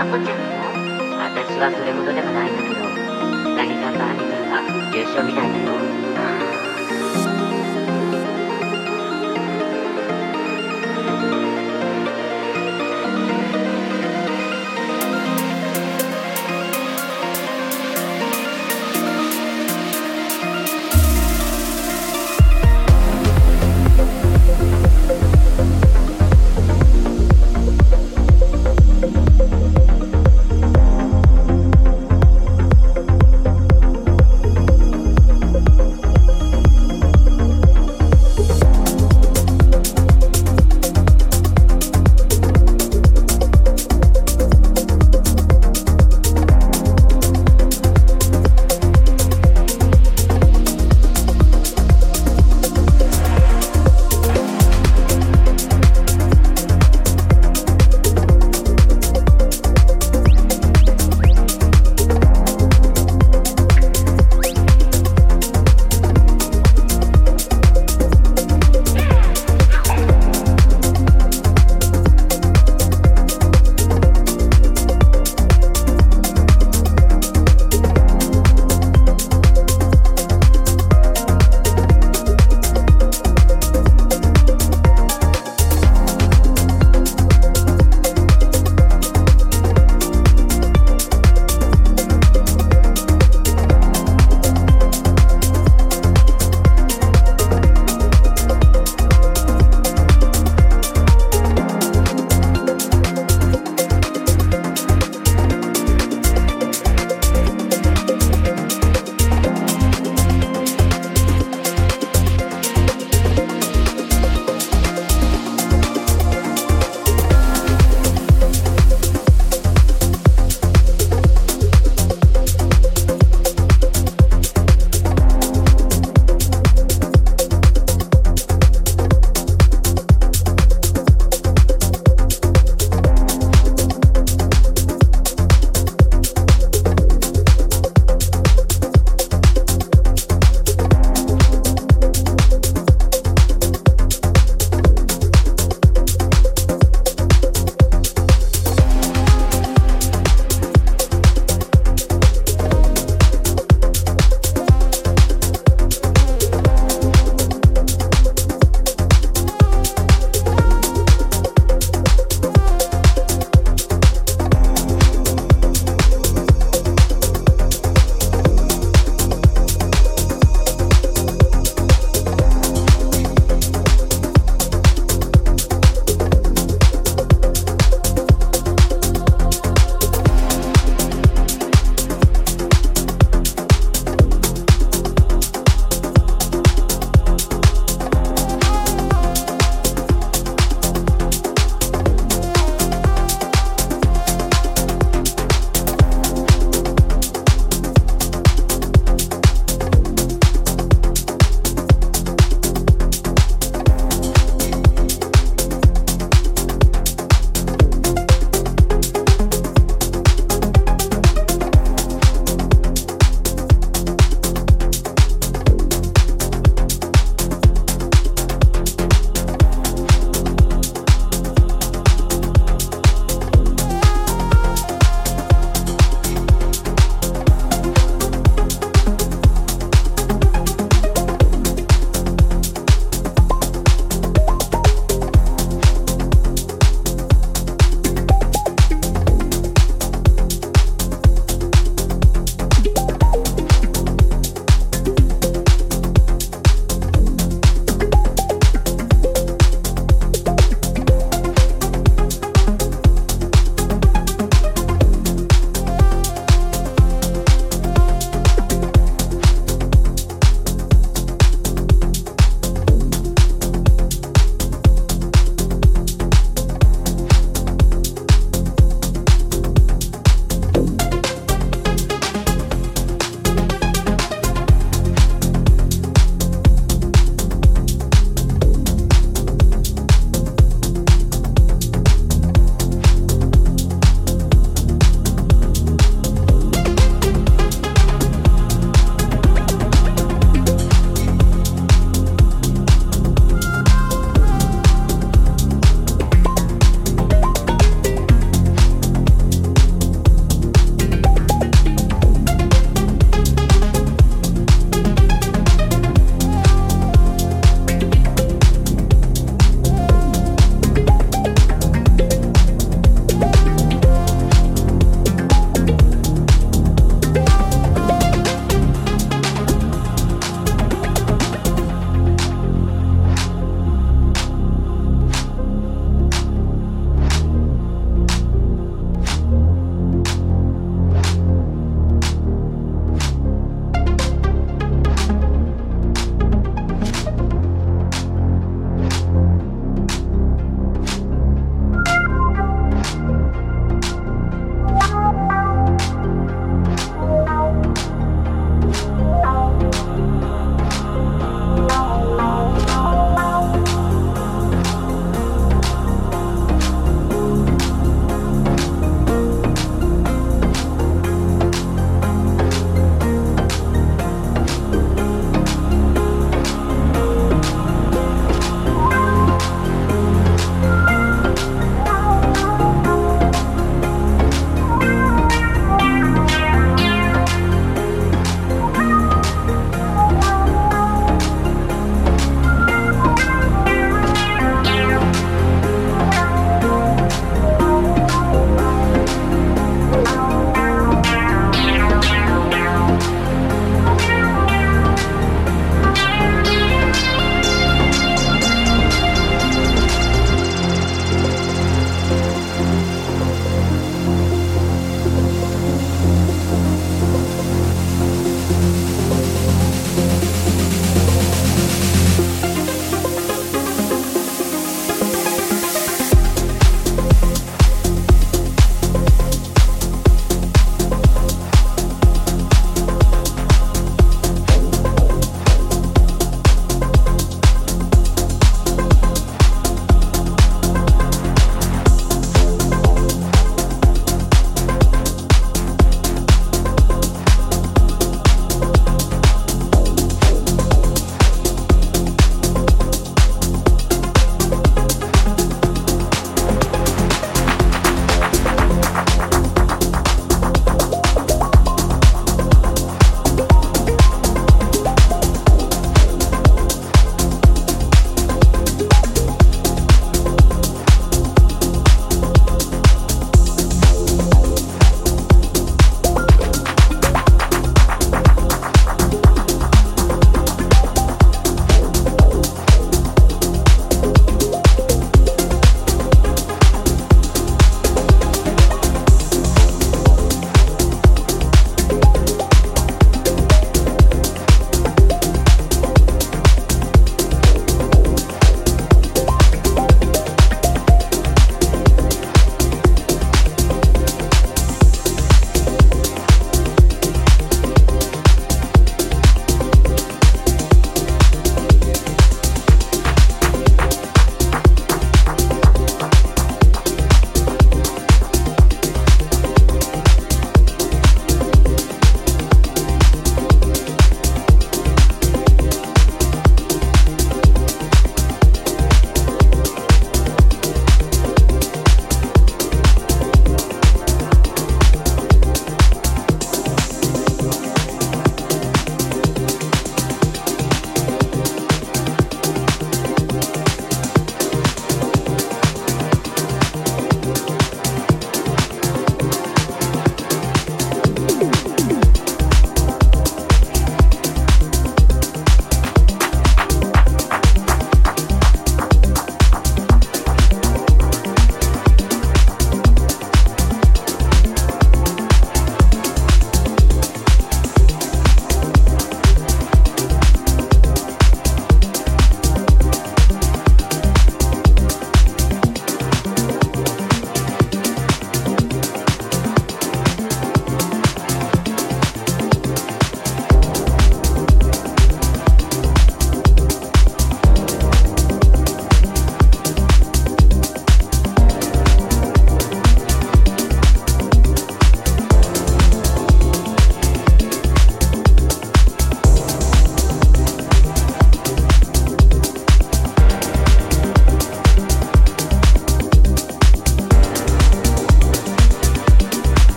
まこちゃんも私はそれほどでもないんだけど、何かぎちんとアニちんが優勝みたいだよ。